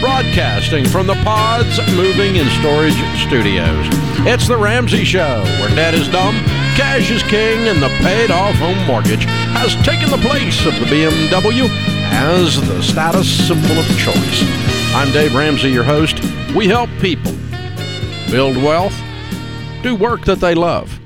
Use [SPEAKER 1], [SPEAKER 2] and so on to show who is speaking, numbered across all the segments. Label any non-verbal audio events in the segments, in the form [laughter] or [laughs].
[SPEAKER 1] Broadcasting from the Pods Moving and Storage Studios. It's the Ramsey Show, where debt is dumb, cash is king, and the paid off home mortgage has taken the place of the BMW as the status symbol of choice. I'm Dave Ramsey, your host. We help people build wealth, do work that they love,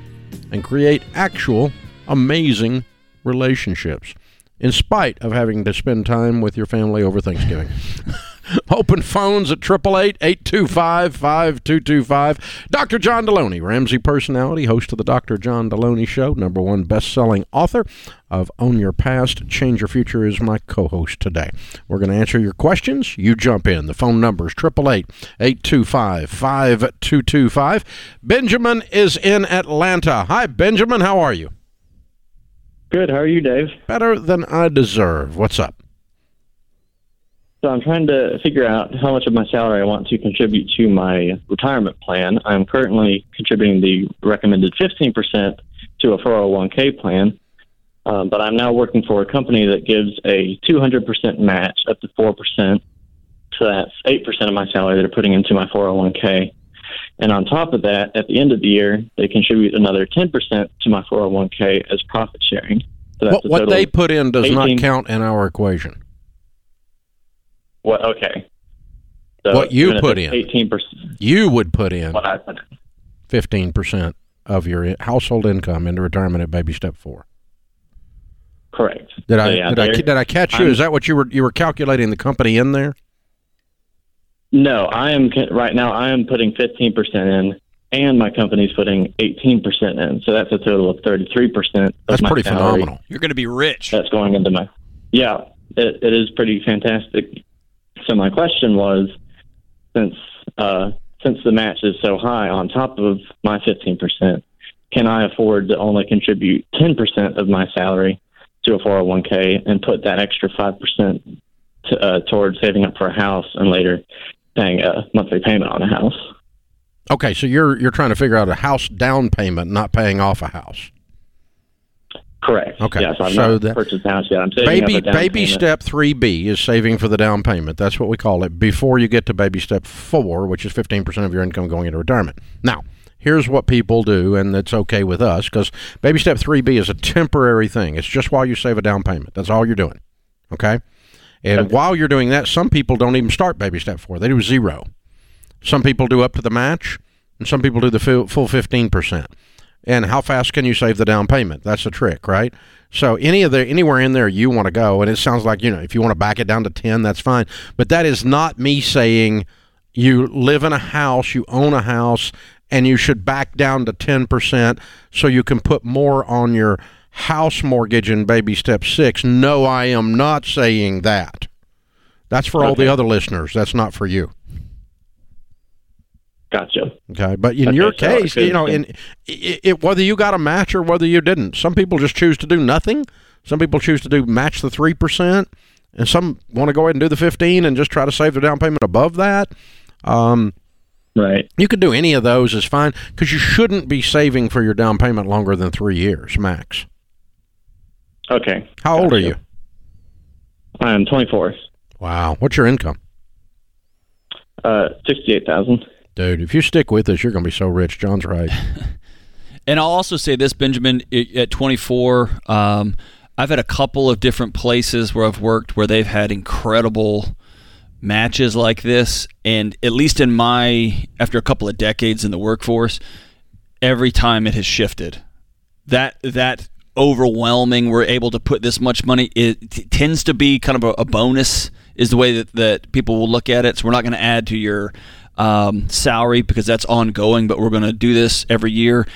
[SPEAKER 1] and create actual amazing relationships in spite of having to spend time with your family over Thanksgiving. [laughs] [laughs] Open phones at 888-825-5225. Dr. John Delony, Ramsey personality, host of the Dr. John Delony Show, number one best-selling author of Own Your Past, Change Your Future is my co-host today. We're going to answer your questions. You jump in. The phone number is 888-825-5225. Benjamin is in Atlanta. Hi, Benjamin. How are you?
[SPEAKER 2] Good. How are you, Dave?
[SPEAKER 1] Better than I deserve. What's up?
[SPEAKER 2] So I'm trying to figure out how much of my salary I want to contribute to my retirement plan. I'm currently contributing the recommended 15% to a 401k plan, um, but I'm now working for a company that gives a 200% match up to 4%. So that's 8% of my salary that are putting into my 401k. And on top of that, at the end of the year, they contribute another 10% to my 401k as profit sharing.
[SPEAKER 1] So what, what they put in does 18, not count in our equation.
[SPEAKER 2] What? Okay.
[SPEAKER 1] So what you put in?
[SPEAKER 2] 18%.
[SPEAKER 1] You would put in 15% of your household income into retirement at baby step four.
[SPEAKER 2] Correct.
[SPEAKER 1] Did so I yeah, did I did I catch you? I'm, Is that what you were you were calculating the company in there?
[SPEAKER 2] No, I am right now. I am putting fifteen percent in, and my company's putting eighteen percent in. So that's a total of thirty-three percent.
[SPEAKER 1] That's pretty
[SPEAKER 2] salary.
[SPEAKER 1] phenomenal.
[SPEAKER 3] You're going to be rich.
[SPEAKER 2] That's going into my. Yeah, it, it is pretty fantastic. So my question was, since uh, since the match is so high, on top of my fifteen percent, can I afford to only contribute ten percent of my salary to a four hundred oh one k and put that extra five percent uh, towards saving up for a house and later paying a monthly payment on a house.
[SPEAKER 1] Okay, so you're you're trying to figure out a house down payment, not paying off a house.
[SPEAKER 2] Correct.
[SPEAKER 1] Okay.
[SPEAKER 2] Yes, I've
[SPEAKER 1] so
[SPEAKER 2] not purchased a house yet. I'm saving
[SPEAKER 1] baby baby
[SPEAKER 2] payment.
[SPEAKER 1] step three B is saving for the down payment. That's what we call it before you get to baby step four, which is fifteen percent of your income going into retirement. Now, here's what people do, and it's okay with us because baby step three B is a temporary thing. It's just while you save a down payment. That's all you're doing. Okay. And
[SPEAKER 2] Okay.
[SPEAKER 1] while you're doing that, some people don't even start baby step four. They do zero. Some people do up to the match, and some people do the full full 15%. And how fast can you save the down payment? That's the trick, right? So any of the anywhere in there you want to go, and it sounds like, you know, if you want to back it down to 10, that's fine. But that is not me saying you live in a house, you own a house, and you should back down to 10% so you can put more on your house mortgage in baby step six. No, I am not saying that. That's for all the other listeners. That's not for you.
[SPEAKER 2] Gotcha.
[SPEAKER 1] Okay, but in
[SPEAKER 2] Okay,
[SPEAKER 1] your
[SPEAKER 2] so
[SPEAKER 1] case, you know, in it, it, whether you got a match or whether you didn't, some people just choose to do nothing. Some people choose to do match the three percent, and some want to go ahead and do the fifteen and just try to save their down payment above that. Um,
[SPEAKER 2] Right.
[SPEAKER 1] you could do any of those is fine because you shouldn't be saving for your down payment longer than three years max.
[SPEAKER 2] Okay.
[SPEAKER 1] How old are you?
[SPEAKER 2] I am 24.
[SPEAKER 1] Wow, what's your income,
[SPEAKER 2] Uh, 68,000.
[SPEAKER 1] Dude? If you stick with us, you're going to be so rich. John's right. [laughs]
[SPEAKER 3] And I'll also say this, Benjamin, at 24, um, I've had a couple of different places where I've worked where they've had incredible matches like this. And at least in my, after a couple of decades in the workforce, every time it has shifted. That, that overwhelming, we're able to put this much money, it t- tends to be kind of a, a bonus, is the way that, that people will look at it. So we're not going to add to your um, salary because that's ongoing, but we're going to do this every year.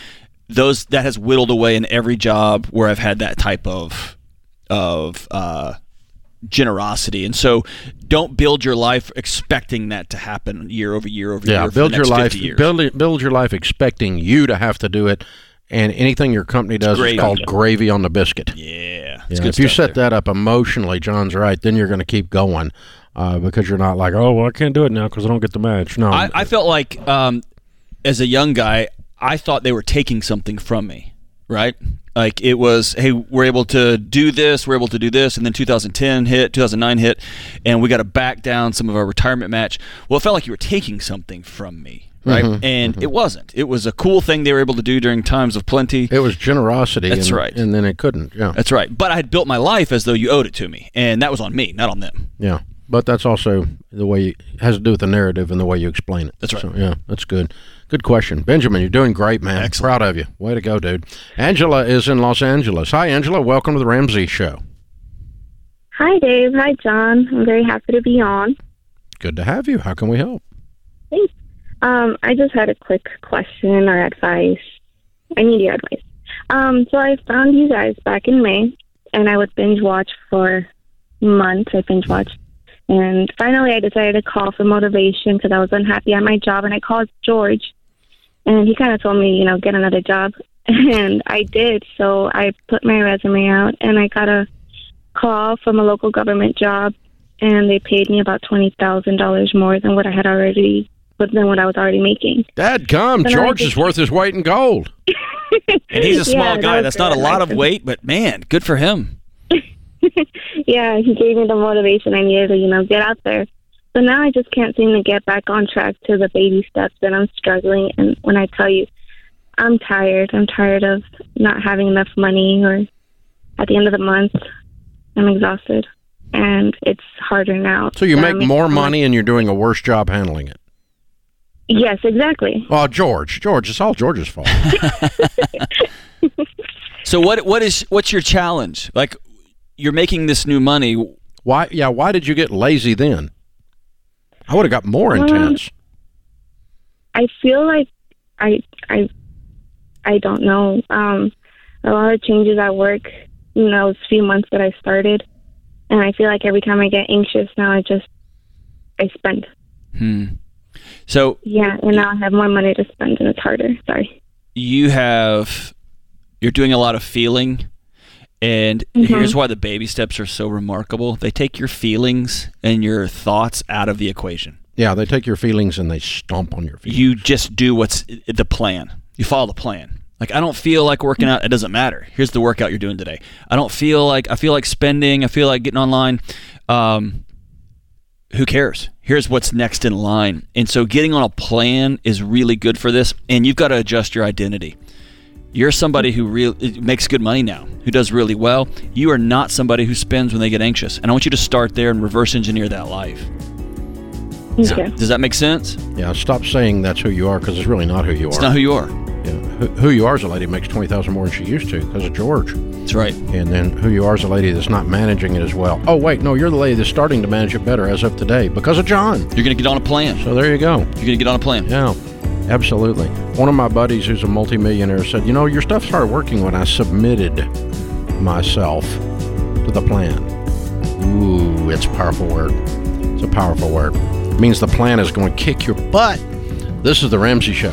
[SPEAKER 3] Those that has whittled away in every job where I've had that type of of uh, generosity, and so don't build your life expecting that to happen year over year over
[SPEAKER 1] Yeah,
[SPEAKER 3] year.
[SPEAKER 1] build your life build build your life expecting you to have to do it, and anything your company does is called gravy on the biscuit.
[SPEAKER 3] Yeah,
[SPEAKER 1] Yeah, if you set
[SPEAKER 3] there.
[SPEAKER 1] that up emotionally, John's right. Then you're going to keep going uh, because you're not like, oh, well, I can't do it now because I don't get the match. No,
[SPEAKER 3] I, I felt like um, as a young guy, I thought they were taking something from me, right? Like it was, hey, we're able to do this, we're able to do this, and then 2010 hit, 2009 hit, and we got to back down some of our retirement match. Well, it felt like you were taking something from me, right?
[SPEAKER 1] Mm-hmm.
[SPEAKER 3] and it wasn't. It was a cool thing they were able to do during times of plenty.
[SPEAKER 1] It was generosity.
[SPEAKER 3] That's
[SPEAKER 1] and,
[SPEAKER 3] right.
[SPEAKER 1] And then it couldn't. Yeah.
[SPEAKER 3] That's right. But I had built my life as though you owed it to me, and that was on me, not on them.
[SPEAKER 1] Yeah. But that's also the way you, has to do with the narrative and the way you explain it.
[SPEAKER 3] That's right.
[SPEAKER 1] So, yeah, that's good. Good question. Benjamin, you're doing great, man.
[SPEAKER 3] Excellent.
[SPEAKER 1] Proud of you. Way to go, dude. Angela is in Los Angeles. Hi, Angela. Welcome to the Ramsey Show.
[SPEAKER 4] Hi, Dave. Hi, John. I'm very happy to be on.
[SPEAKER 1] Good to have you. How can we help?
[SPEAKER 4] Thanks. Um, I just had a quick question or advice. I need your advice. Um, so I found you guys back in May, and I would binge watch for months. I binge watched, and finally I decided to call for motivation because I was unhappy at my job, and I called George, and he kind of told me, you know, get another job, [laughs] and I did. So I put my resume out, and I got a call from a local government job, and they paid me about twenty thousand dollars more than what I had already, than what I was already making.
[SPEAKER 1] Dad, come.
[SPEAKER 4] Then I
[SPEAKER 1] George
[SPEAKER 4] just-
[SPEAKER 1] is worth his weight in gold. [laughs]
[SPEAKER 3] And he's a small
[SPEAKER 4] Yeah,
[SPEAKER 3] guy.
[SPEAKER 4] that
[SPEAKER 3] That's
[SPEAKER 4] was
[SPEAKER 3] not a lot of weight, but man, good for him. [laughs]
[SPEAKER 4] yeah, he gave me the motivation I needed to, you know, get out there. So now I just can't seem to get back on track to the baby steps, and I'm struggling. And when I tell you, I'm tired. I'm tired of not having enough money, or at the end of the month, I'm exhausted, and it's harder now.
[SPEAKER 1] So you make more money and you're doing a worse job handling it.
[SPEAKER 4] Yes, exactly.
[SPEAKER 1] Oh, George. George, it's all George's fault. [laughs] [laughs]
[SPEAKER 3] So what what is what's your challenge? Like you're making this new money.
[SPEAKER 1] why? Yeah, why did you get lazy then? I would have got more
[SPEAKER 4] Um,
[SPEAKER 1] intense.
[SPEAKER 4] I feel like I I I don't know. Um, a lot of changes at work. You know, those few months that I started, and I feel like every time I get anxious now, I just I spend.
[SPEAKER 3] Hmm. So
[SPEAKER 4] Yeah, and now I have more money to spend, and it's harder. Sorry.
[SPEAKER 3] you have you're doing a lot of feeling and here's why the baby steps are so remarkable. They take your feelings and your thoughts out of the equation.
[SPEAKER 1] Yeah, they take your feelings and they stomp on your feet.
[SPEAKER 3] you just do what's the plan. You follow the plan. Like i don't feel like working out. It doesn't matter. Here's the workout you're doing today. I don't feel like i feel like spending. I feel like getting online. Um, who cares? Here's what's next in line. And so getting on a plan is really good for this. And you've got to adjust your identity you're somebody who really makes good money now, who does really well. You are not somebody who spends when they get anxious. And I want you to start there and reverse engineer that life.
[SPEAKER 4] Okay.
[SPEAKER 3] Does that make sense?
[SPEAKER 1] Yeah, stop saying that's who you are because it's really not who you are.
[SPEAKER 3] It's not who you are.
[SPEAKER 1] Who, who you are is a lady makes twenty thousand more than she used to because of George,
[SPEAKER 3] That's right.
[SPEAKER 1] and then who you are is a lady that's not managing it as well. Oh wait, no, you're the lady that's starting to manage it better as of today because of John.
[SPEAKER 3] You're going to get on a plan.
[SPEAKER 1] So there you go.
[SPEAKER 3] You're going to get on a plan.
[SPEAKER 1] Yeah, absolutely. One of my buddies who's a multimillionaire said, "You know, your stuff started working when I submitted myself to the plan." Ooh, it's a powerful word. It's a powerful word. It means the plan is going to kick your butt. This is the Ramsey Show.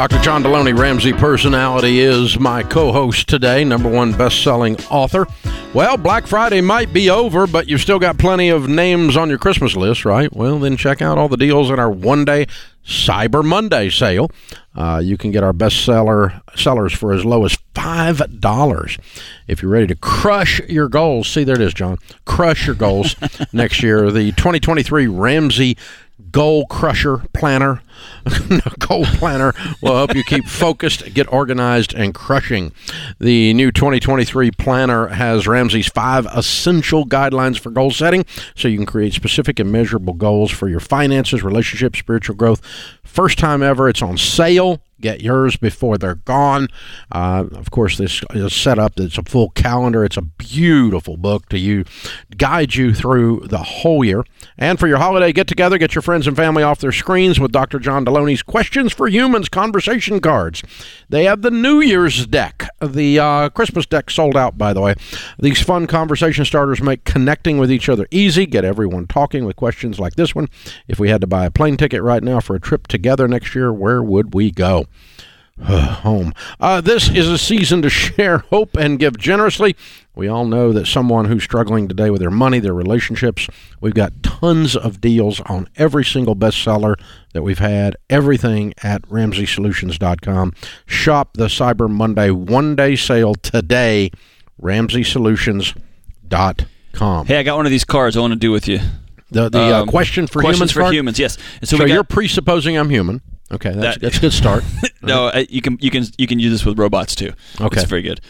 [SPEAKER 1] Dr. John Delony, Ramsey Personality, is my co host today, number one best selling author. Well, Black Friday might be over, but you've still got plenty of names on your Christmas list, right? Well, then check out all the deals in our one day Cyber Monday sale. Uh, you can get our best seller sellers for as low as $5. If you're ready to crush your goals, see, there it is, John. Crush your goals [laughs] next year. The 2023 Ramsey goal crusher planner. [laughs] goal planner will help you keep focused, get organized, and crushing. The new 2023 planner has Ramsey's five essential guidelines for goal setting so you can create specific and measurable goals for your finances, relationships, spiritual growth. First time ever, it's on sale get yours before they're gone. Uh, of course, this is set up. It's a full calendar. It's a beautiful book to you guide you through the whole year. And for your holiday get together, get your friends and family off their screens with Dr. John Delony's Questions for Humans conversation cards. They have the New Year's deck. The uh, Christmas deck sold out, by the way. These fun conversation starters make connecting with each other easy. Get everyone talking with questions like this one. If we had to buy a plane ticket right now for a trip together next year, where would we go? [sighs] home. Uh, this is a season to share hope and give generously. We all know that someone who's struggling today with their money, their relationships, we've got tons of deals on every single bestseller that we've had, everything at RamseySolutions.com. Shop the Cyber Monday one day sale today, RamseySolutions.com.
[SPEAKER 3] Hey, I got one of these cards I want to do with you.
[SPEAKER 1] The, the um, uh, question for
[SPEAKER 3] questions
[SPEAKER 1] humans
[SPEAKER 3] for card? humans, yes.
[SPEAKER 1] so, so got, you're presupposing I'm human. Okay, that's, that, that's a good start. [laughs]
[SPEAKER 3] no, uh, you can you can you can use this with robots too.
[SPEAKER 1] Okay,
[SPEAKER 3] it's very good.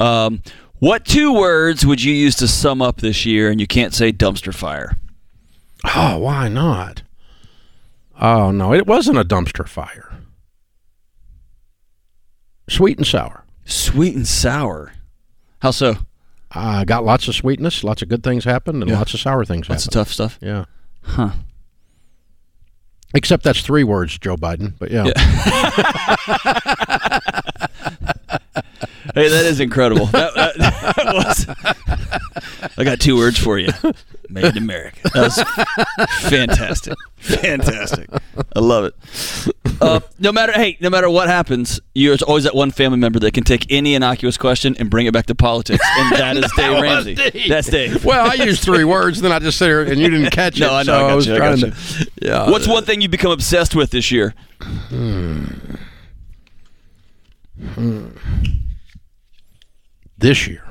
[SPEAKER 3] Um, what two words would you use to sum up this year? And you can't say dumpster fire.
[SPEAKER 1] Oh, why not? Oh no, it wasn't a dumpster fire. Sweet and sour.
[SPEAKER 3] Sweet and sour. How so?
[SPEAKER 1] I uh, got lots of sweetness, lots of good things happened, and yeah. lots of sour things
[SPEAKER 3] lots
[SPEAKER 1] happened.
[SPEAKER 3] Lots of tough stuff.
[SPEAKER 1] Yeah.
[SPEAKER 3] Huh.
[SPEAKER 1] Except that's three words, Joe Biden. But yeah. yeah. [laughs]
[SPEAKER 3] hey, that is incredible. That, that, [laughs] that was, [laughs] I got two words for you. Made in America. That was fantastic. Fantastic. I love it. Uh, no matter hey, no matter what happens, there's always that one family member that can take any innocuous question and bring it back to politics, and [laughs] that is Dave Ramsey. Dave. That's Dave.
[SPEAKER 1] Well, I used three words, then I just sit here and you didn't catch
[SPEAKER 3] it.
[SPEAKER 1] No,
[SPEAKER 3] I know.
[SPEAKER 1] So
[SPEAKER 3] I,
[SPEAKER 1] I, was
[SPEAKER 3] you,
[SPEAKER 1] trying
[SPEAKER 3] to. Yeah. What's one thing you become obsessed with this year?
[SPEAKER 1] Hmm. Hmm. This year.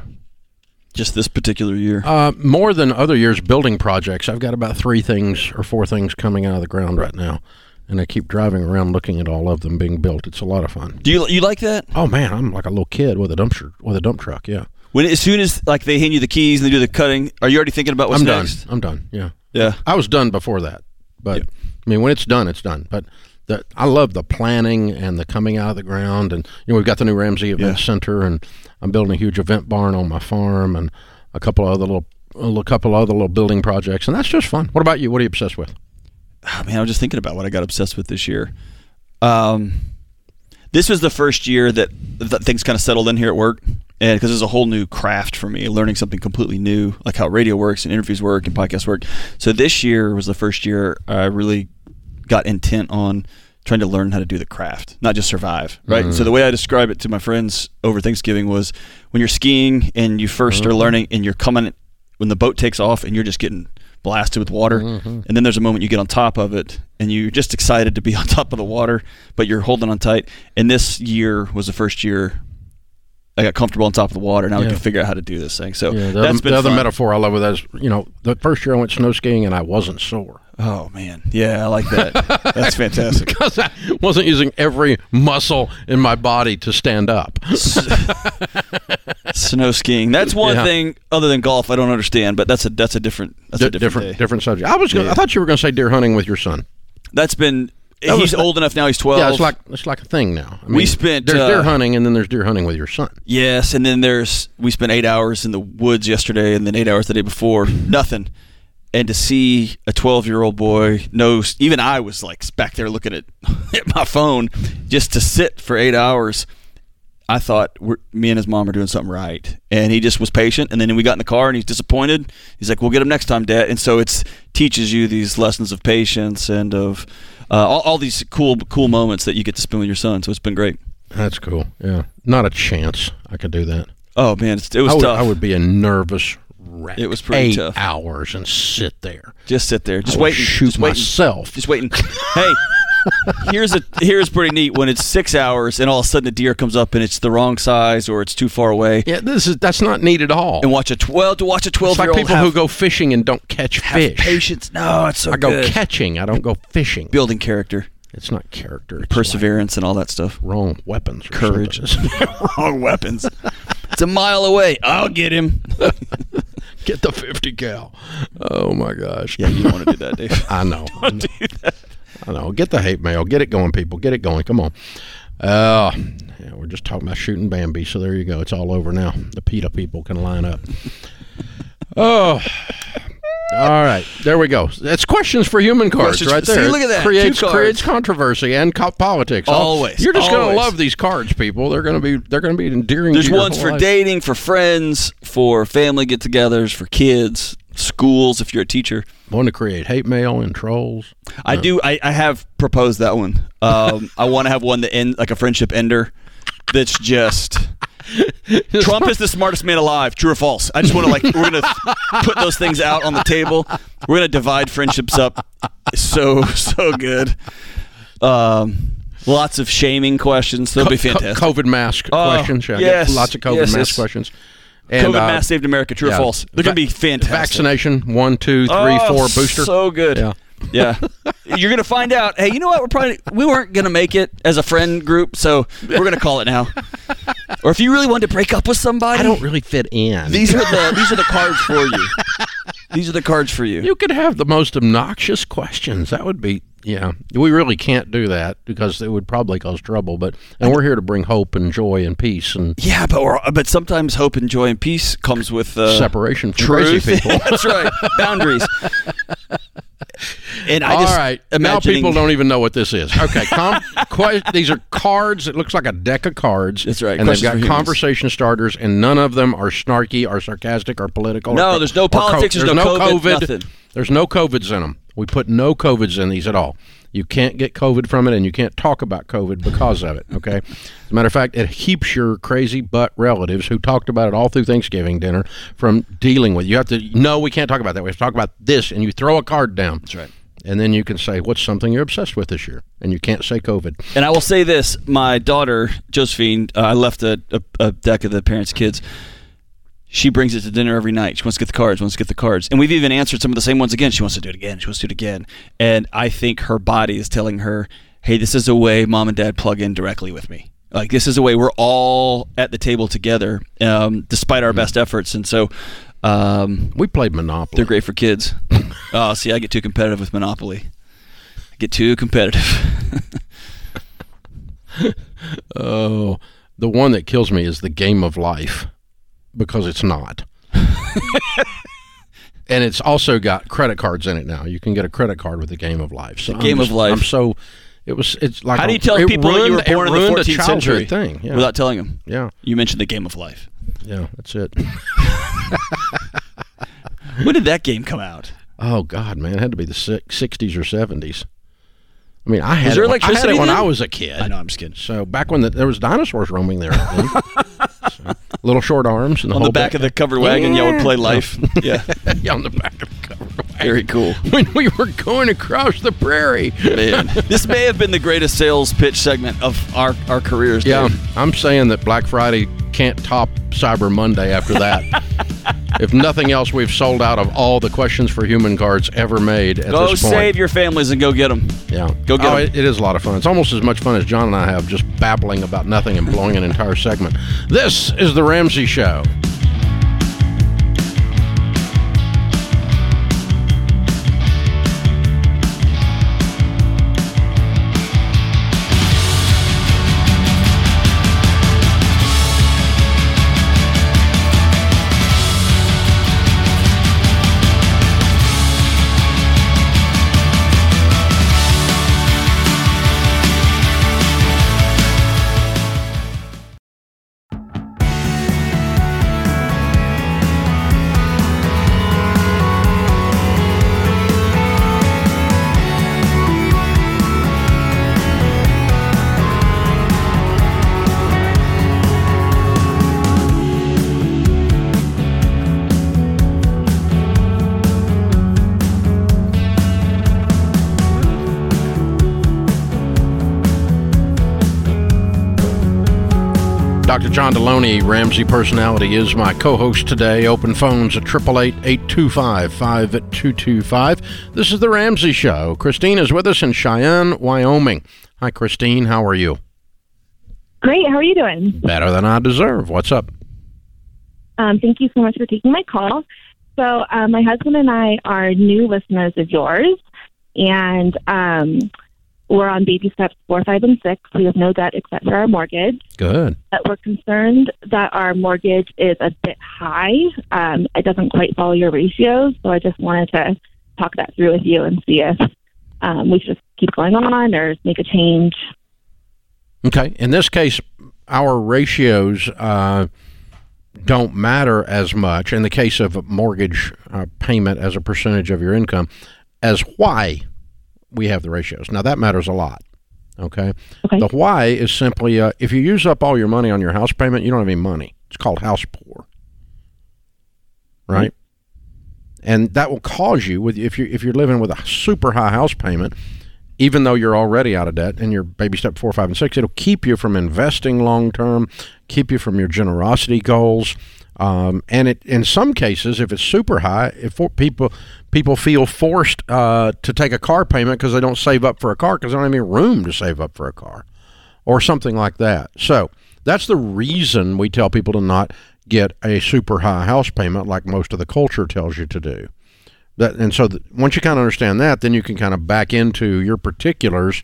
[SPEAKER 3] Just this particular year?
[SPEAKER 1] Uh, more than other years, building projects. I've got about three things or four things coming out of the ground right now, and I keep driving around looking at all of them being built. It's a lot of fun.
[SPEAKER 3] Do you you like that?
[SPEAKER 1] Oh man, I'm like a little kid with a dumpster with a dump truck. Yeah.
[SPEAKER 3] When as soon as like they hand you the keys and they do the cutting, are you already thinking about what's
[SPEAKER 1] I'm
[SPEAKER 3] next?
[SPEAKER 1] done. I'm done. Yeah.
[SPEAKER 3] Yeah.
[SPEAKER 1] I was done before that, but I mean, when it's done, it's done. But the, I love the planning and the coming out of the ground, and you know we've got the new Ramsey Event yeah. Center, and I'm building a huge event barn on my farm, and a couple of other little a couple other little building projects, and that's just fun. What about you? What are you obsessed with?
[SPEAKER 3] Oh, man, I was just thinking about what I got obsessed with this year. Um, this was the first year that, that things kind of settled in here at work, and because it's a whole new craft for me, learning something completely new, like how radio works and interviews work and podcasts work. So this year was the first year I really got intent on trying to learn how to do the craft, not just survive, right? Mm-hmm. So the way I describe it to my friends over Thanksgiving was when you're skiing and you 1st mm-hmm. are learning and you're coming when the boat takes off and you're just getting blasted with water mm-hmm. and then there's a moment you get on top of it and you're just excited to be [laughs] on top of the water but you're holding on tight and this year was the first year I got comfortable on top of the water. Now yeah. we can figure out how to do this thing. So
[SPEAKER 1] yeah,
[SPEAKER 3] the that's
[SPEAKER 1] other,
[SPEAKER 3] been
[SPEAKER 1] the other metaphor I love with that is, you know, the first year I went snow skiing and I wasn't sore.
[SPEAKER 3] Oh man, yeah, I like that. That's fantastic. [laughs]
[SPEAKER 1] because I wasn't using every muscle in my body to stand up. [laughs]
[SPEAKER 3] Snow skiing. That's one yeah. thing other than golf I don't understand, but that's a that's a different that's D- a different
[SPEAKER 1] different, different, subject. I was gonna, yeah. I thought you were going to say deer hunting with your son.
[SPEAKER 3] That's been that he's old enough now. He's twelve.
[SPEAKER 1] Yeah, it's like it's like a thing now.
[SPEAKER 3] I mean, we spent
[SPEAKER 1] there's
[SPEAKER 3] uh,
[SPEAKER 1] deer hunting, and then there's deer hunting with your son.
[SPEAKER 3] Yes, and then there's we spent eight hours in the woods yesterday, and then eight hours the day before. Nothing and to see a 12 year old boy knows even i was like back there looking at, [laughs] at my phone just to sit for eight hours. I thought me and his mom are doing something right and he just was patient and then we got in the car and he's disappointed. He's like we'll get him next time dad. And so it teaches you these lessons of patience and of uh, all, all these cool cool moments that you get to spend with your son so it's been great.
[SPEAKER 1] That's cool. Yeah. Not a chance i could do that.
[SPEAKER 3] Oh man it was
[SPEAKER 1] I would,
[SPEAKER 3] tough.
[SPEAKER 1] i would be a nervous wreck.
[SPEAKER 3] It was pretty
[SPEAKER 1] eight
[SPEAKER 3] tough.
[SPEAKER 1] hours and sit there.
[SPEAKER 3] Just sit there. Just
[SPEAKER 1] I
[SPEAKER 3] waiting.
[SPEAKER 1] Shoot
[SPEAKER 3] just waiting.
[SPEAKER 1] myself.
[SPEAKER 3] Just waiting. [laughs] hey, here's a here's pretty neat when it's six hours and all of a sudden a deer comes up and it's the wrong size or it's too far away.
[SPEAKER 1] Yeah, this is that's not neat at all.
[SPEAKER 3] And watch a twelve to watch a twelve
[SPEAKER 1] It's like people
[SPEAKER 3] have,
[SPEAKER 1] who go fishing and don't catch fish.
[SPEAKER 3] patience. No, it's so
[SPEAKER 1] I go catching. I don't go fishing.
[SPEAKER 3] Building character,
[SPEAKER 1] It's not character. It's
[SPEAKER 3] perseverance, and all that stuff.
[SPEAKER 1] wrong weapons.
[SPEAKER 3] Courage. [laughs] wrong weapons. it's a mile away. I'll get him. [laughs]
[SPEAKER 1] Get the fifty cal. Oh my gosh.
[SPEAKER 3] yeah, you don't want to do that, Dave. [laughs]
[SPEAKER 1] I know. I know. I know. Get the hate mail. Get it going, people. Get it going. Come on. Uh, yeah, we're just talking about shooting Bambi, so there you go. It's all over now. The PETA people can line up. Oh. All right, there we go. That's questions for human cards
[SPEAKER 3] Questions
[SPEAKER 1] right there.
[SPEAKER 3] see, look at that.
[SPEAKER 1] Creates creates controversy and co- politics.
[SPEAKER 3] Always,
[SPEAKER 1] You're just going to love these cards, people. They're going to be they're going to be endearing.
[SPEAKER 3] There's ones for
[SPEAKER 1] life.
[SPEAKER 3] dating, for friends, for family get-togethers, for kids, schools. If you're a teacher,
[SPEAKER 1] Want to create hate mail and trolls?
[SPEAKER 3] I do. I, I have proposed that one. Um, I want to have one that end like a friendship ender. That's just [laughs] Trump is the smartest man alive. True or false? I just want to like we're gonna [laughs] put those things out on the table. We're gonna divide friendships up. So so good. Um, lots of shaming questions. They'll be fantastic.
[SPEAKER 1] COVID mask
[SPEAKER 3] Oh,
[SPEAKER 1] questions. Yeah,
[SPEAKER 3] yes,
[SPEAKER 1] lots of COVID
[SPEAKER 3] yes,
[SPEAKER 1] mask
[SPEAKER 3] yes.
[SPEAKER 1] questions. And,
[SPEAKER 3] COVID
[SPEAKER 1] uh,
[SPEAKER 3] mass saved America. True
[SPEAKER 1] yeah.
[SPEAKER 3] or false? They're gonna be fantastic.
[SPEAKER 1] Vaccination one, two, three,
[SPEAKER 3] Oh,
[SPEAKER 1] four booster.
[SPEAKER 3] So good.
[SPEAKER 1] Yeah.
[SPEAKER 3] Yeah. [laughs] You're gonna find out. Hey, you know what? We're probably we weren't gonna make it as a friend group, so we're gonna call it now. [laughs] or if you really wanted to break up with somebody,
[SPEAKER 1] I don't really fit in.
[SPEAKER 3] These are the these are the cards for you. These are the cards for you.
[SPEAKER 1] you could have the most obnoxious questions. That would be yeah. We really can't do that because it would probably cause trouble. But and we're here to bring hope and joy and peace and
[SPEAKER 3] Yeah, but we're, but sometimes hope and joy and peace comes with uh,
[SPEAKER 1] separation from
[SPEAKER 3] truth.
[SPEAKER 1] crazy people. [laughs]
[SPEAKER 3] That's right. Boundaries. [laughs] And I
[SPEAKER 1] All
[SPEAKER 3] just
[SPEAKER 1] right. Now people don't even know what this is. Okay. Com- [laughs] que- these are cards. It looks like a deck of cards.
[SPEAKER 3] That's right.
[SPEAKER 1] And they've
[SPEAKER 3] Questions
[SPEAKER 1] got
[SPEAKER 3] humans.
[SPEAKER 1] conversation starters, and none of them are snarky or sarcastic or political.
[SPEAKER 3] No,
[SPEAKER 1] or,
[SPEAKER 3] there's no
[SPEAKER 1] or co-
[SPEAKER 3] politics, there's no COVID, nothing.
[SPEAKER 1] There's no COVIDs in them. We put no COVIDs in these at all. You can't get COVID from it, and you can't talk about COVID because of it. Okay. As a matter of fact, it keeps your crazy butt relatives who talked about it all through Thanksgiving dinner from dealing with. it. You have to. No, we can't talk about that. We have to talk about this, and you throw a card down.
[SPEAKER 3] That's right.
[SPEAKER 1] And then you can say, what's something you're obsessed with this year? And you can't say COVID.
[SPEAKER 3] And I will say this: my daughter Josephine, uh, I left a, a, a deck of the parents' kids. She brings it to dinner every night. She wants to get the cards. Wants to get the cards, and we've even answered some of the same ones again. She wants to do it again. She wants to do it again. And I think her body is telling her, "Hey, this is a way mom and dad plug in directly with me. Like this is a way we're all at the table together, um, despite our best efforts." And so, um,
[SPEAKER 1] We played Monopoly.
[SPEAKER 3] they're great for kids. [laughs] oh, see, I get too competitive with Monopoly. I get too competitive. [laughs]
[SPEAKER 1] Oh, the one that kills me is the game of life because it's not. [laughs] and it's also got credit cards in it now. You can get a credit card with the game of life. So
[SPEAKER 3] Game of life.
[SPEAKER 1] I'm so. It was. It's like.
[SPEAKER 3] How do you tell people that you were born in the
[SPEAKER 1] ruined a
[SPEAKER 3] 14th century
[SPEAKER 1] Thing. Yeah.
[SPEAKER 3] without telling them?
[SPEAKER 1] yeah.
[SPEAKER 3] You mentioned the game of life.
[SPEAKER 1] Yeah. That's it. [laughs]
[SPEAKER 3] When did that game come out?
[SPEAKER 1] Oh God, man, it had to be the '60s or '70s. I mean, I had
[SPEAKER 3] there
[SPEAKER 1] it when, I had
[SPEAKER 3] electricity
[SPEAKER 1] it when
[SPEAKER 3] then?
[SPEAKER 1] I was a kid.
[SPEAKER 3] I know, I'm just kidding.
[SPEAKER 1] So back when the, there was dinosaurs roaming there, I think. [laughs] So, little short arms and the
[SPEAKER 3] On
[SPEAKER 1] whole
[SPEAKER 3] the back of the covered wagon, y'all would play life. [laughs] Yeah,
[SPEAKER 1] yeah, on the back of the cover.
[SPEAKER 3] very cool.
[SPEAKER 1] when we were going across the prairie.
[SPEAKER 3] Man, this may have been the greatest sales pitch segment of our, our careers.
[SPEAKER 1] Yeah,
[SPEAKER 3] Dave.
[SPEAKER 1] I'm saying that Black Friday can't top Cyber Monday after that. [laughs] [laughs] if nothing else, we've sold out of all the questions for human cards ever made at
[SPEAKER 3] Go
[SPEAKER 1] this point.
[SPEAKER 3] save your families and go get them.
[SPEAKER 1] Yeah,
[SPEAKER 3] Go get
[SPEAKER 1] oh,
[SPEAKER 3] 'em.
[SPEAKER 1] it, it is a lot of fun. It's almost as much fun as John and I have just babbling about nothing and blowing an entire segment. This is the Ramsey Show. Dr. John Delony, Ramsey Personality, is my co host today. Open phones at 888 825 5225. This is The Ramsey Show. Christine is with us in Cheyenne, Wyoming. Hi, Christine. How are you?
[SPEAKER 5] Great. How are you doing?
[SPEAKER 1] Better than I deserve. What's up?
[SPEAKER 5] Um, thank you so much for taking my call. So, uh, my husband and I are new listeners of yours, and um, we're on baby steps four, five, and six. We have no debt except for our mortgage.
[SPEAKER 1] Good.
[SPEAKER 5] But we're concerned that our mortgage is a bit high. Um, it doesn't quite follow your ratios. So I just wanted to talk that through with you and see if um, we should just keep going on or make a change.
[SPEAKER 1] Okay. In this case, our ratios uh, don't matter as much in the case of mortgage uh, payment as a percentage of your income as why we have the ratios. Now that matters a lot. Okay.
[SPEAKER 5] Okay.
[SPEAKER 1] The why is simply uh, if you use up all your money on your house payment, you don't have any money. It's called house poor. Right. And that will cause you with if you if you're living with a super high house payment, even though you're already out of debt and your baby step four, five, and six, it'll keep you from investing long term, keep you from your generosity goals. Um, and it, in some cases, if it's super high, if people people feel forced uh, to take a car payment because they don't save up for a car because they don't have any room to save up for a car, or something like that. So that's the reason we tell people to not get a super high house payment like most of the culture tells you to do. That and so th- once you kind of understand that, then you can kind of back into your particulars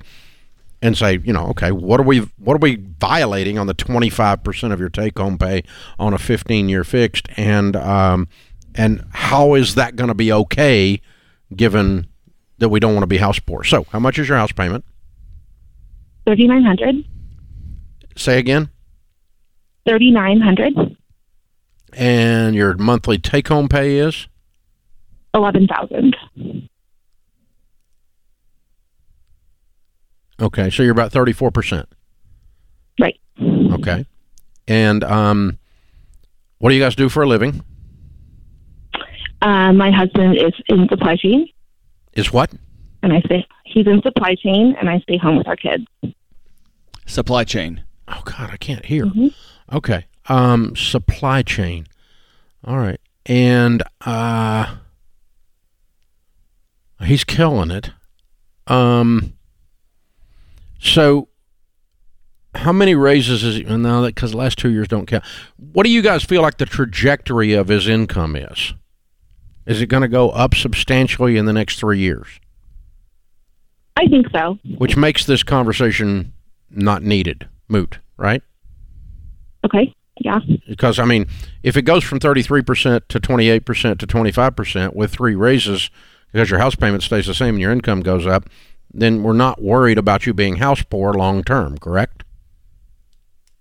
[SPEAKER 1] and say, you know, okay, what are we what are we violating on the 25% of your take home pay on a 15 year fixed and um and how is that going to be okay given that we don't want to be house poor. So, how much is your house payment?
[SPEAKER 5] 3900
[SPEAKER 1] Say again.
[SPEAKER 5] 3900
[SPEAKER 1] And your monthly take home pay is?
[SPEAKER 5] 11000
[SPEAKER 1] Okay, so you're about 34%.
[SPEAKER 5] Right.
[SPEAKER 1] Okay. And um what do you guys do for a living?
[SPEAKER 5] Uh, my husband is in supply chain,
[SPEAKER 1] Is what?
[SPEAKER 5] and I stay. He's in supply chain, and I stay home with our kids.
[SPEAKER 3] Supply chain.
[SPEAKER 1] Oh God, I can't hear.
[SPEAKER 5] Mhm.
[SPEAKER 1] Okay. Um, supply chain. All right, and uh, he's killing it. Um, so how many raises is he? No, that because the last two years don't count. What do you guys feel like the trajectory of his income is? Is it going to go up substantially in the next three years?
[SPEAKER 5] I think so.
[SPEAKER 1] Which makes this conversation not needed, moot, right?
[SPEAKER 5] Okay. Yeah.
[SPEAKER 1] because I mean, if it goes from 33% to 28% to 25% with three raises because your house payment stays the same and your income goes up, then we're not worried about you being house poor long term, correct?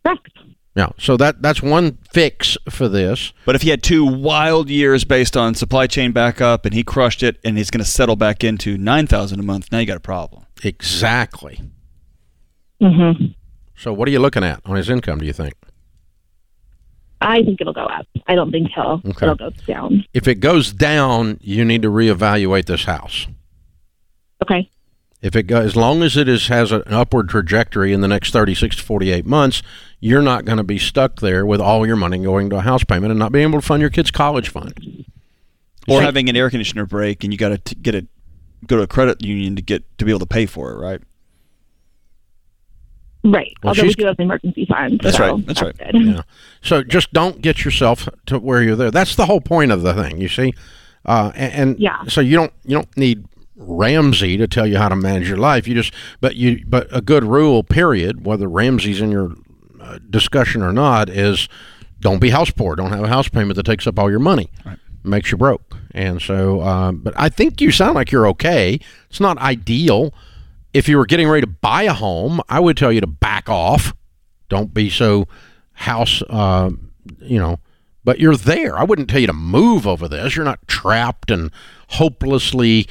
[SPEAKER 5] Correct.
[SPEAKER 1] Yeah. So that that's one fix for this.
[SPEAKER 3] But if he had two wild years based on supply chain backup and he crushed it and he's going to settle back into 9000 a month, now you got a problem.
[SPEAKER 1] Exactly.
[SPEAKER 5] Mm-hmm.
[SPEAKER 1] So what are you looking at on his income, do you think?
[SPEAKER 5] I think it'll go up. I don't think he'll.
[SPEAKER 1] Okay.
[SPEAKER 5] It'll go down.
[SPEAKER 1] If it goes down, you need to reevaluate this house.
[SPEAKER 5] Okay.
[SPEAKER 1] If it go, as long as it is has an upward trajectory in the next 36 to 48 months, you're not going to be stuck there with all your money going to a house payment and not being able to fund your kids' college fund.
[SPEAKER 3] Or
[SPEAKER 1] So-
[SPEAKER 3] having an air conditioner break and you got to get it go to a credit union to get to be able to pay for it, right?
[SPEAKER 5] Right.
[SPEAKER 1] Well,
[SPEAKER 5] Although we
[SPEAKER 1] she's-
[SPEAKER 5] do have an emergency fund.
[SPEAKER 3] That's
[SPEAKER 5] so
[SPEAKER 3] right. That's right.
[SPEAKER 5] Good.
[SPEAKER 1] Yeah. So just don't get yourself to where you're there. That's the whole point of the thing. You see, uh, and, and
[SPEAKER 5] Yeah.
[SPEAKER 1] So you don't you don't need Ramsey to tell you how to manage your life. You just but you but a good rule period, whether Ramsey's in your uh, discussion or not, is don't be house poor. Don't have a house payment that takes up all your money.
[SPEAKER 3] Right.
[SPEAKER 1] Makes you broke. And so, uh, but I think you sound like you're okay. It's not ideal. If you were getting ready to buy a home, I would tell you to back off. Don't be so house, uh, you know. But you're there. I wouldn't tell you to move over this. You're not trapped and hopelessly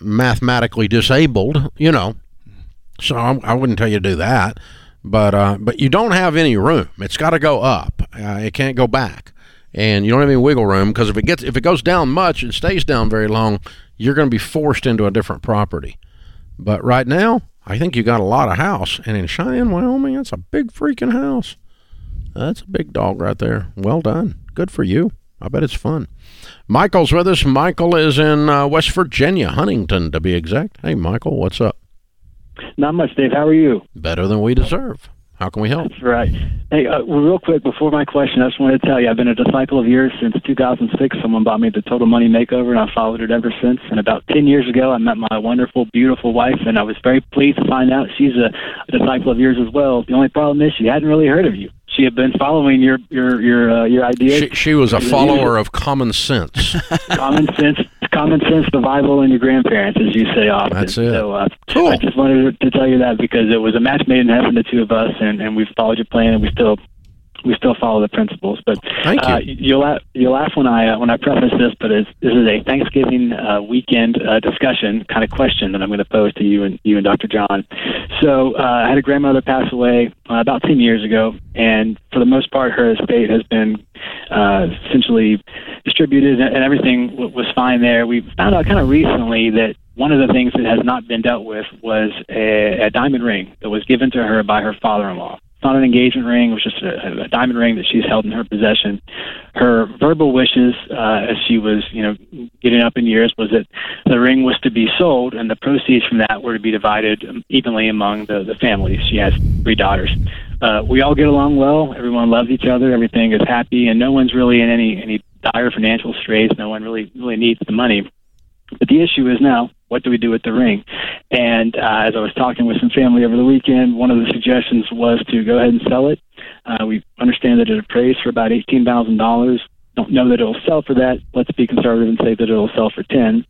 [SPEAKER 1] mathematically disabled, you know. So I, I wouldn't tell you to do that. But uh, but you don't have any room. It's got to go up. Uh, it can't go back, and you don't have any wiggle room because if it gets if it goes down much and stays down very long, you're going to be forced into a different property. But right now, I think you got a lot of house, and in Cheyenne, Wyoming, that's a big freaking house. That's a big dog right there. Well done. Good for you. I bet it's fun. Michael's with us. Michael is in uh, West Virginia, Huntington to be exact. Hey, Michael, what's up?
[SPEAKER 6] Not much, Dave. How are you?
[SPEAKER 1] Better than we deserve. How can we help?
[SPEAKER 6] That's right. Hey, uh, real quick before my question, I just wanted to tell you I've been a disciple of yours since 2006. Someone bought me the Total Money Makeover, and I followed it ever since. And about 10 years ago, I met my wonderful, beautiful wife, and I was very pleased to find out she's a, a disciple of yours as well. The only problem is she hadn't really heard of you she had been following your your your uh, your ideas.
[SPEAKER 1] She, she was a follower of common sense. [laughs]
[SPEAKER 6] common sense, common sense, the Bible, and your grandparents, as you say often.
[SPEAKER 1] That's it.
[SPEAKER 6] So uh,
[SPEAKER 1] cool.
[SPEAKER 6] I just wanted to tell you that because it was a match made in heaven, the two of us, and and we've followed your plan, and we still we still follow the principles. But
[SPEAKER 1] Thank you.
[SPEAKER 6] Uh, you'll laugh, you'll laugh when I uh, when I preface this, but it's, this is a Thanksgiving uh, weekend uh, discussion kind of question that I'm going to pose to you and you and Dr. John. So uh, I had a grandmother pass away uh, about ten years ago, and for the most part, her estate has been uh, essentially distributed, and everything w- was fine there. We found out kind of recently that one of the things that has not been dealt with was a, a diamond ring that was given to her by her father-in-law not an engagement ring. It was just a, a diamond ring that she's held in her possession. Her verbal wishes, uh, as she was, you know, getting up in years, was that the ring was to be sold, and the proceeds from that were to be divided evenly among the the families. She has three daughters. Uh, we all get along well. Everyone loves each other. Everything is happy, and no one's really in any any dire financial straits. No one really really needs the money. But the issue is now, what do we do with the ring? And uh, as I was talking with some family over the weekend, one of the suggestions was to go ahead and sell it. Uh, we understand that it appraised for about eighteen thousand dollars. Don't know that it'll sell for that. Let's be conservative and say that it'll sell for ten.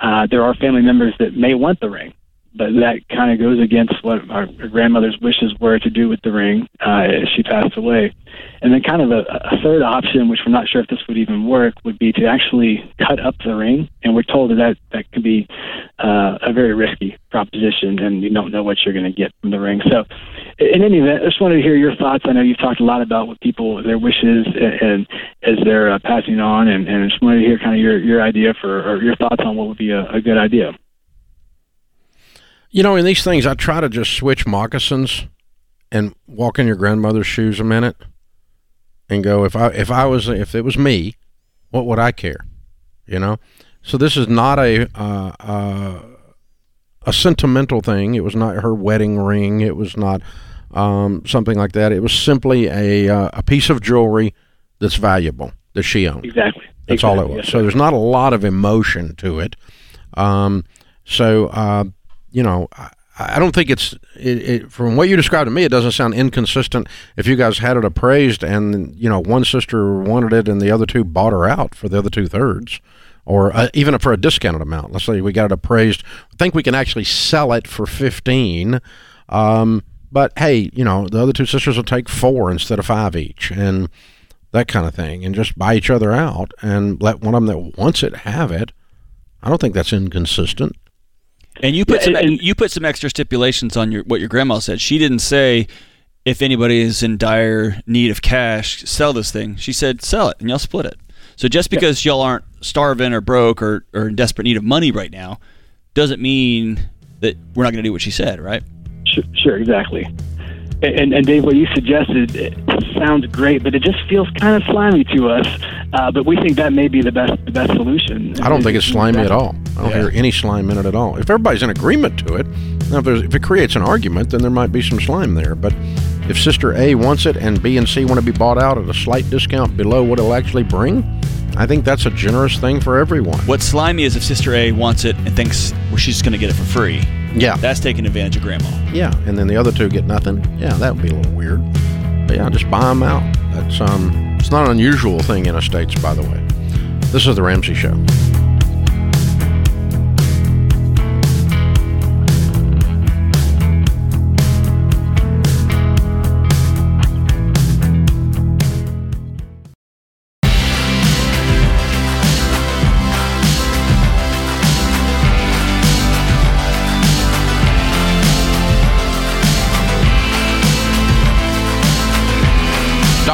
[SPEAKER 6] Uh, there are family members that may want the ring but that kind of goes against what our grandmother's wishes were to do with the ring uh, as she passed away. And then, kind of a, a third option, which we're not sure if this would even work, would be to actually cut up the ring. And we're told that that, that could be uh, a very risky proposition, and you don't know what you're going to get from the ring. So, in any event, I just wanted to hear your thoughts. I know you've talked a lot about what people, their wishes, and, and as they're uh, passing on, and, and I just wanted to hear kind of your, your idea for, or your thoughts on what would be a, a good idea.
[SPEAKER 1] You know, in these things, I try to just switch moccasins and walk in your grandmother's shoes a minute and go, if I if I was if it was me, what would I care? You know. So this is not a uh, uh, a sentimental thing. It was not her wedding ring. It was not um, something like that. It was simply a uh, a piece of jewelry that's valuable that she owned.
[SPEAKER 6] Exactly.
[SPEAKER 1] That's
[SPEAKER 6] exactly.
[SPEAKER 1] all it was.
[SPEAKER 6] Yes,
[SPEAKER 1] so there's not a lot of emotion to it. Um, so uh, you know, I, I don't think it's it, it, from what you described to me. It doesn't sound inconsistent. If you guys had it appraised, and you know, one sister wanted it, and the other two bought her out for the other two thirds, or uh, even for a discounted amount. Let's say we got it appraised. I think we can actually sell it for fifteen. Um, but hey, you know, the other two sisters will take four instead of five each, and that kind of thing, and just buy each other out, and let one of them that wants it have it. I don't think that's inconsistent.
[SPEAKER 3] And you put
[SPEAKER 6] Yeah,
[SPEAKER 3] some
[SPEAKER 6] and-
[SPEAKER 3] you put some extra stipulations on your what your grandma said. She didn't say if anybody is in dire need of cash, sell this thing. She said sell it and y'all split it. So just because y'all aren't starving or broke or, or in desperate need of money right now, doesn't mean that we're not going to do what she said, right?
[SPEAKER 6] Sure, sure exactly. And, and Dave, what you suggested sounds great, but it just feels kind of slimy to us. Uh, but we think that may be the best the best solution.
[SPEAKER 1] I don't think it's slimy at all. I don't
[SPEAKER 3] Yeah.
[SPEAKER 1] hear any slime in it at all. If everybody's in agreement to it, now if, if it creates an argument, then there might be some slime there. But if Sister A wants it and B and C want to be bought out at a slight discount below what it'll actually bring, I think that's a generous thing for everyone.
[SPEAKER 3] What's slimy is if Sister A wants it and thinks well, she's going to get it for free.
[SPEAKER 1] Yeah,
[SPEAKER 3] That's taking advantage of Grandma.
[SPEAKER 1] yeah, and then the other two get nothing. Yeah, that would be a little weird. But yeah, just buy them out. That's um, it's not an unusual thing in estates, by the way. This is the Ramsey Show.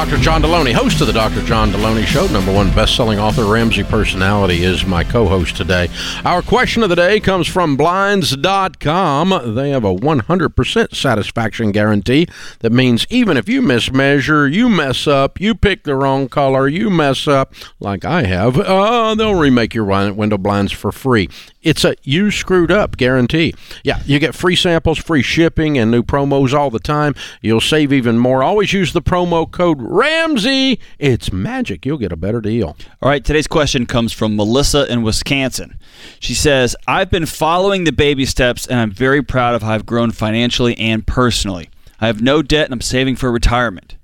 [SPEAKER 1] Dr. John Delony, host of the Dr. John Delony Show, number one best-selling author, Ramsey personality, is my co-host today. Our question of the day comes from Blinds.com. They have a 100% satisfaction guarantee. That means even if you mismeasure, you mess up, you pick the wrong color, you mess up, like I have, uh, they'll remake your window blinds for free. It's a you screwed up guarantee. Yeah, you get free samples, free shipping, and new promos all the time. You'll save even more. Always use the promo code Ramsey. It's magic. You'll get a better deal.
[SPEAKER 3] All right, today's question comes from Melissa in Wisconsin. She says, I've been following the baby steps and I'm very proud of how I've grown financially and personally. I have no debt and I'm saving for retirement.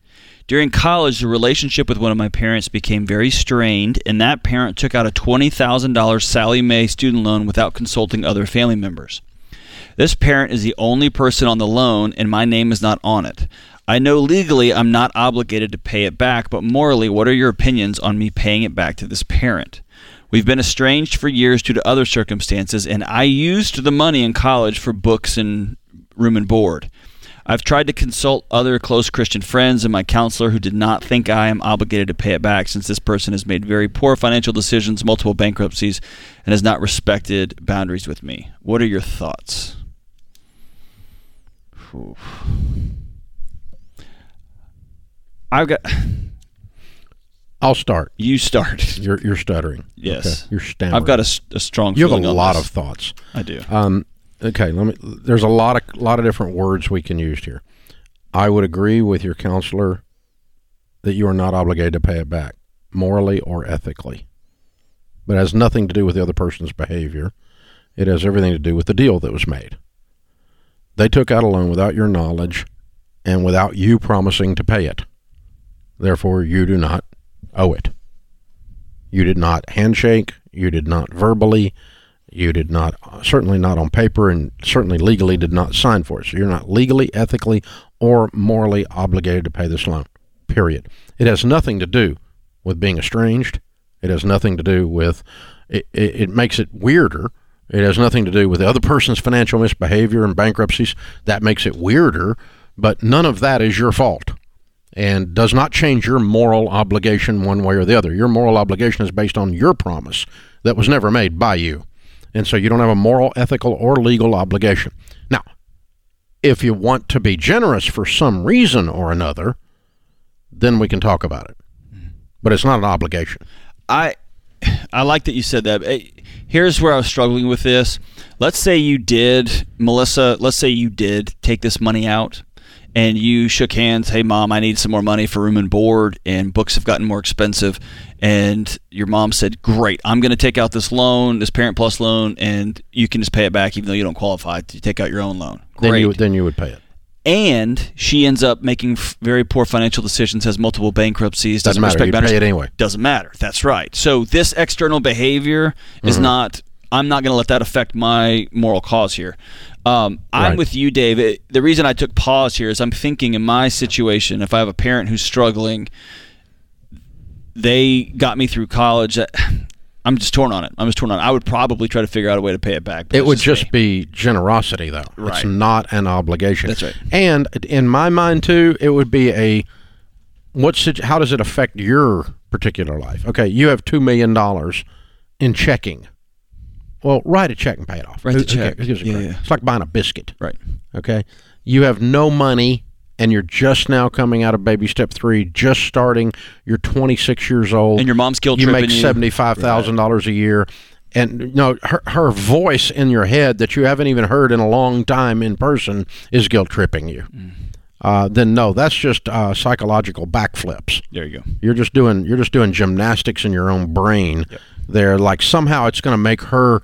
[SPEAKER 3] During college, the relationship with one of my parents became very strained, and that parent took out a $20,000 Sallie Mae student loan without consulting other family members. This parent is the only person on the loan, and my name is not on it. I know legally I'm not obligated to pay it back, but morally, what are your opinions on me paying it back to this parent? We've been estranged for years due to other circumstances, and I used the money in college for books and room and board. I've tried to consult other close Christian friends and my counselor who did not think I am obligated to pay it back since this person has made very poor financial decisions, multiple bankruptcies, and has not respected boundaries with me. What are your thoughts? Oof. I've got.
[SPEAKER 1] I'll start.
[SPEAKER 3] You start.
[SPEAKER 1] You're you're stuttering.
[SPEAKER 3] Yes,
[SPEAKER 1] okay. you're stammering.
[SPEAKER 3] I've got a, a strong.
[SPEAKER 1] You have a lot
[SPEAKER 3] this.
[SPEAKER 1] of thoughts.
[SPEAKER 3] I do.
[SPEAKER 1] Um, okay, let me. There's a lot of lot of different words we can use here. I would agree with your counselor that you are not obligated to pay it back, morally or ethically. But it has nothing to do with the other person's behavior. It has everything to do with the deal that was made. They took out a loan without your knowledge and without you promising to pay it. Therefore, you do not owe it. You did not handshake. You did not verbally. You did not, certainly not on paper, and certainly legally did not sign for it. So you're not legally, ethically, or morally obligated to pay this loan. Period. It has nothing to do with being estranged. It has nothing to do with. It, it, it makes it weirder. It has nothing to do with the other person's financial misbehavior and bankruptcies. That makes it weirder, but none of that is your fault and does not change your moral obligation one way or the other. Your moral obligation is based on your promise that was never made by you. And so you don't have a moral, ethical, or legal obligation. Now, if you want to be generous for some reason or another, then we can talk about it. But it's not an obligation.
[SPEAKER 3] I I like that you said that. Here's where I was struggling with this. Let's say you did, Melissa, let's say you did take this money out and you shook hands, hey mom, I need some more money for room and board, and books have gotten more expensive, and your mom said, great, I'm going to take out this loan, this Parent Plus loan, and you can just pay it back even though you don't qualify to take out your own loan. Great.
[SPEAKER 1] Then you then you would pay it.
[SPEAKER 3] And she ends up making f- very poor financial decisions, has multiple bankruptcies,
[SPEAKER 1] doesn't, doesn't
[SPEAKER 3] matter.
[SPEAKER 1] respect
[SPEAKER 3] boundaries.
[SPEAKER 1] Pay it anyway.
[SPEAKER 3] Doesn't matter. That's right. So this external behavior mm-hmm. is not. I'm not going to let that affect my moral cause here. Um, I'm
[SPEAKER 1] Right.
[SPEAKER 3] with you, Dave. It- the reason I took pause here is I'm thinking in my situation, if I have a parent who's struggling, they got me through college. uh, [sighs] I'm just torn on it. I'm just torn on it. I would probably try to figure out a way to pay it back.
[SPEAKER 1] It would just be generosity, though.
[SPEAKER 3] Right.
[SPEAKER 1] It's not an obligation.
[SPEAKER 3] That's right.
[SPEAKER 1] And in my mind, too, it would be a what's it, how does it affect your particular life? Okay, you have two million dollars in checking. Well, write a check and pay it off.
[SPEAKER 3] Write the
[SPEAKER 1] who
[SPEAKER 3] check.
[SPEAKER 1] cares? Who gives a
[SPEAKER 3] Yeah, yeah.
[SPEAKER 1] It's like buying a biscuit.
[SPEAKER 3] right.
[SPEAKER 1] Okay, you have no money. And you're just now coming out of baby step three, just starting. You're 26 years old,
[SPEAKER 3] And your mom's guilt
[SPEAKER 1] you make seventy-five thousand dollars a year, and you know her her voice in your head that you haven't even heard in a long time in person is guilt tripping you.
[SPEAKER 3] Mm.
[SPEAKER 1] Uh, then no, that's just uh, psychological backflips.
[SPEAKER 3] There you go.
[SPEAKER 1] You're just doing you're just doing gymnastics in your own brain. There, like somehow it's going to make her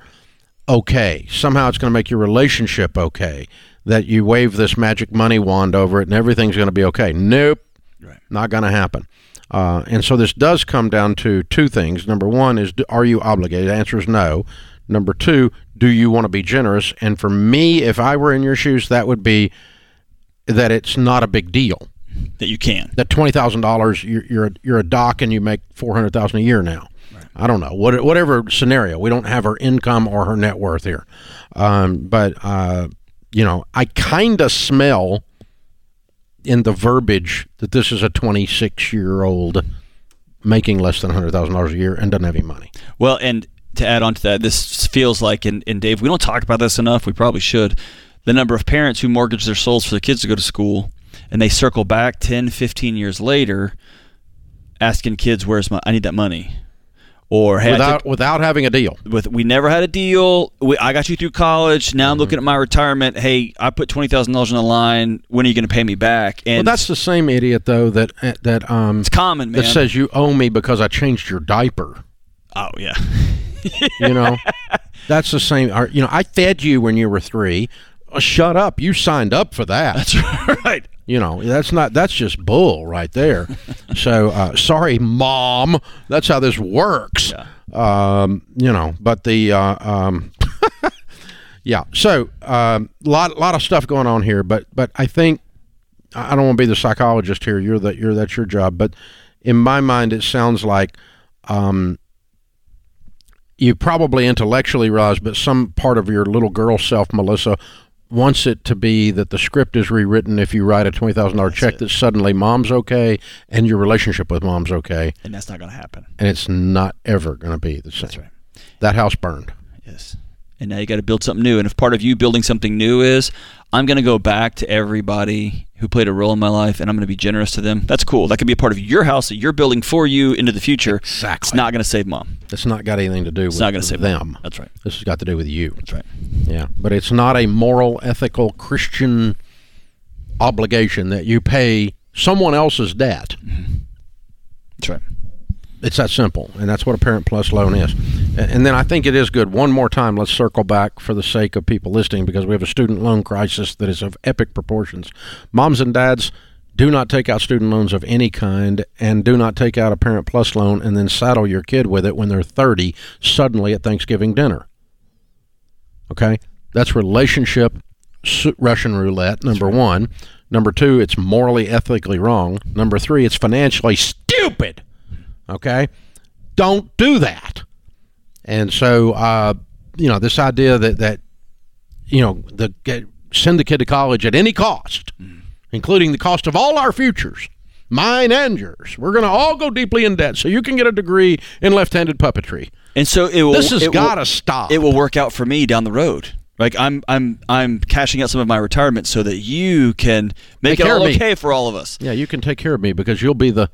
[SPEAKER 1] okay. Somehow it's going to make your relationship okay. That you wave this magic money wand over it and everything's going to be okay. Nope,
[SPEAKER 3] Right.
[SPEAKER 1] not going to happen. Uh, and so this does come down to two things. Number one is, are you obligated? The answer is no. Number two, do you want to be generous? And for me, if I were in your shoes, that would be that it's not a big deal.
[SPEAKER 3] That you can.
[SPEAKER 1] That twenty thousand dollars, you're you're a, you're a doc and you make four hundred thousand a year now. I don't know what whatever scenario. We don't have her income or her net worth here, um, but uh, you know, I kind of smell in the verbiage that this is a 26 year old making less than $100,000 a year and doesn't have any money.
[SPEAKER 3] Well, and to add on to that, this feels like, and, and Dave, we don't talk about this enough. We probably should. The number of parents who mortgage their souls for their kids to go to school and they circle back 10, 15 years later asking kids, Where's my, I need that money. Or hey,
[SPEAKER 1] without
[SPEAKER 3] took-
[SPEAKER 1] without having a deal.
[SPEAKER 3] with we never had a deal. We, I got you through college. Now I'm
[SPEAKER 1] Mm-hmm.
[SPEAKER 3] looking at my retirement. Hey, I put twenty thousand dollars on the line. When are you going to pay me back? And
[SPEAKER 1] Well, that's the same idiot though that that um
[SPEAKER 3] it's common, man.
[SPEAKER 1] that says you owe me because I changed your diaper.
[SPEAKER 3] oh yeah,
[SPEAKER 1] You know, that's the same. or, You know, I fed you when you were three. Uh, shut up! You signed up for that.
[SPEAKER 3] that's [laughs] right.
[SPEAKER 1] You know, that's not. That's just bull right there. [laughs] so uh, sorry, mom. That's how this works. Um, you know, but the uh, um, [laughs] yeah. So um, lot lot of stuff going on here, but but I think I don't want to be the psychologist here. You're that you're that's your job, but in my mind, it sounds like um, you probably intellectually realize, but some part of your little girl self, Melissa, wants it to be that the script is rewritten if you write a twenty thousand dollar check that suddenly mom's okay and your relationship with mom's okay,
[SPEAKER 3] And that's not going to happen.
[SPEAKER 1] and it's not ever going to be the same.
[SPEAKER 3] That's right.
[SPEAKER 1] That house burned.
[SPEAKER 3] Yes. And now you got to build something new. And if part of you building something new is, I'm going to go back to everybody who played a role in my life and I'm going to be generous to them. That's cool. That could be a part of your house that you're building for you into the future.
[SPEAKER 1] Exactly.
[SPEAKER 3] It's not going to save mom.
[SPEAKER 1] It's not got anything to do
[SPEAKER 3] It's
[SPEAKER 1] with
[SPEAKER 3] not going to save
[SPEAKER 1] them.
[SPEAKER 3] Mom. That's right.
[SPEAKER 1] This has got to do with you.
[SPEAKER 3] That's right.
[SPEAKER 1] Yeah, but it's not a moral, ethical, Christian obligation that you pay someone else's debt. Mm-hmm.
[SPEAKER 3] That's right.
[SPEAKER 1] It's that simple, and that's what a Parent Plus loan is. And then I think it is good. One more time, let's circle back for the sake of people listening because we have a student loan crisis that is of epic proportions. Moms and dads, do not take out student loans of any kind, and do not take out a Parent Plus loan and then saddle your kid with it when they're 30 suddenly at Thanksgiving dinner. Okay? That's relationship Russian roulette, number one. Number two, it's morally, ethically wrong. Number three, it's financially stupid. Okay? Don't do that. And so, uh, you know, this idea that, that you know, the get, send the kid to college at any cost, including the cost of all our futures, mine and yours. We're going to all go deeply in debt so you can get a degree in left-handed puppetry.
[SPEAKER 3] And so it will.
[SPEAKER 1] This has got to stop.
[SPEAKER 3] It will work out for me down the road. Like I'm, I'm, I'm cashing out some of my retirement so that you can make it all okay for all of us.
[SPEAKER 1] Yeah, you can take care of me because you'll be the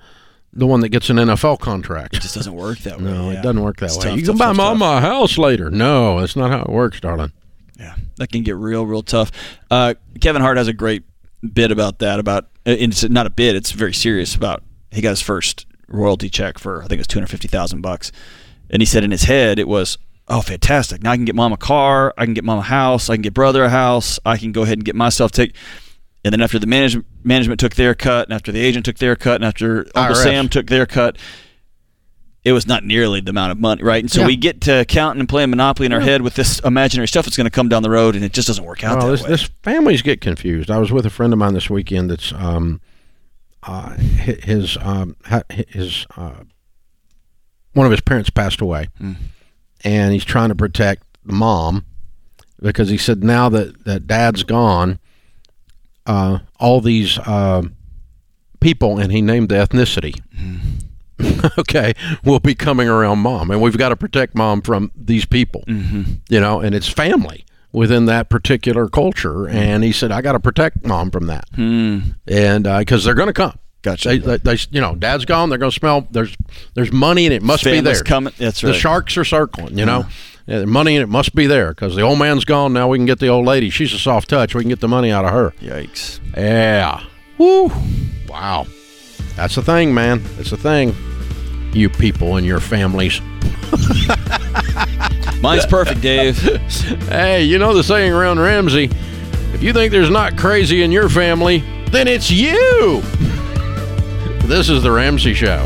[SPEAKER 1] the one that gets an NFL contract.
[SPEAKER 3] It just doesn't work that [laughs] way.
[SPEAKER 1] No,
[SPEAKER 3] yeah.
[SPEAKER 1] it doesn't work that
[SPEAKER 3] It's
[SPEAKER 1] way.
[SPEAKER 3] tough,
[SPEAKER 1] you
[SPEAKER 3] tough,
[SPEAKER 1] can buy
[SPEAKER 3] tough,
[SPEAKER 1] mom a house later. No, that's not how it works, darling.
[SPEAKER 3] Yeah, that can get real, real tough. Uh, Kevin Hart has a great bit about that. About and it's not a bit; it's very serious. About he got his first royalty check for I think it was two hundred fifty thousand bucks, and he said in his head it was, "Oh, fantastic! Now I can get mom a car, I can get mom a house, I can get brother a house, I can go ahead and get myself take." And then after the management management took their cut, and after the agent took their cut, and after Uncle
[SPEAKER 1] IRS.
[SPEAKER 3] Sam took their cut, it was not nearly the amount of money, right? And so
[SPEAKER 1] Yeah.
[SPEAKER 3] we get to counting and playing Monopoly in our head with this imaginary stuff that's going to come down the road, and it just doesn't work out
[SPEAKER 1] Oh,
[SPEAKER 3] that
[SPEAKER 1] this,
[SPEAKER 3] way.
[SPEAKER 1] this families get confused. I was with a friend of mine this weekend. That's um, uh, his um, his uh, one of his parents passed away, and he's trying to protect the mom because he said now that that dad's gone, uh, all these uh, people, and he named the ethnicity. [laughs] okay, will be coming around mom, and we've got to protect mom from these people. Mm-hmm. You know, and it's family within that particular culture. And he said, I got to protect mom from that,
[SPEAKER 3] Hmm.
[SPEAKER 1] and because they're going to come.
[SPEAKER 3] Gotcha.
[SPEAKER 1] They, they, they, you know, dad's gone. They're going to smell. There's, there's money, and it must be
[SPEAKER 3] Family's
[SPEAKER 1] there.
[SPEAKER 3] coming. That's
[SPEAKER 1] The
[SPEAKER 3] right. Uh-huh.
[SPEAKER 1] sharks are circling. You know, yeah, the money and it must be there because the old man's gone. Now we can get the old lady. She's a soft touch. We can get the money out of her.
[SPEAKER 3] Yikes.
[SPEAKER 1] Yeah. Woo. Wow. That's the thing, man. It's the thing. You people and your families. [laughs]
[SPEAKER 3] Mine's perfect, Dave. [laughs]
[SPEAKER 1] Hey, you know the saying around Ramsey if you think there's not crazy in your family, then it's you. [laughs] this is The Ramsey Show.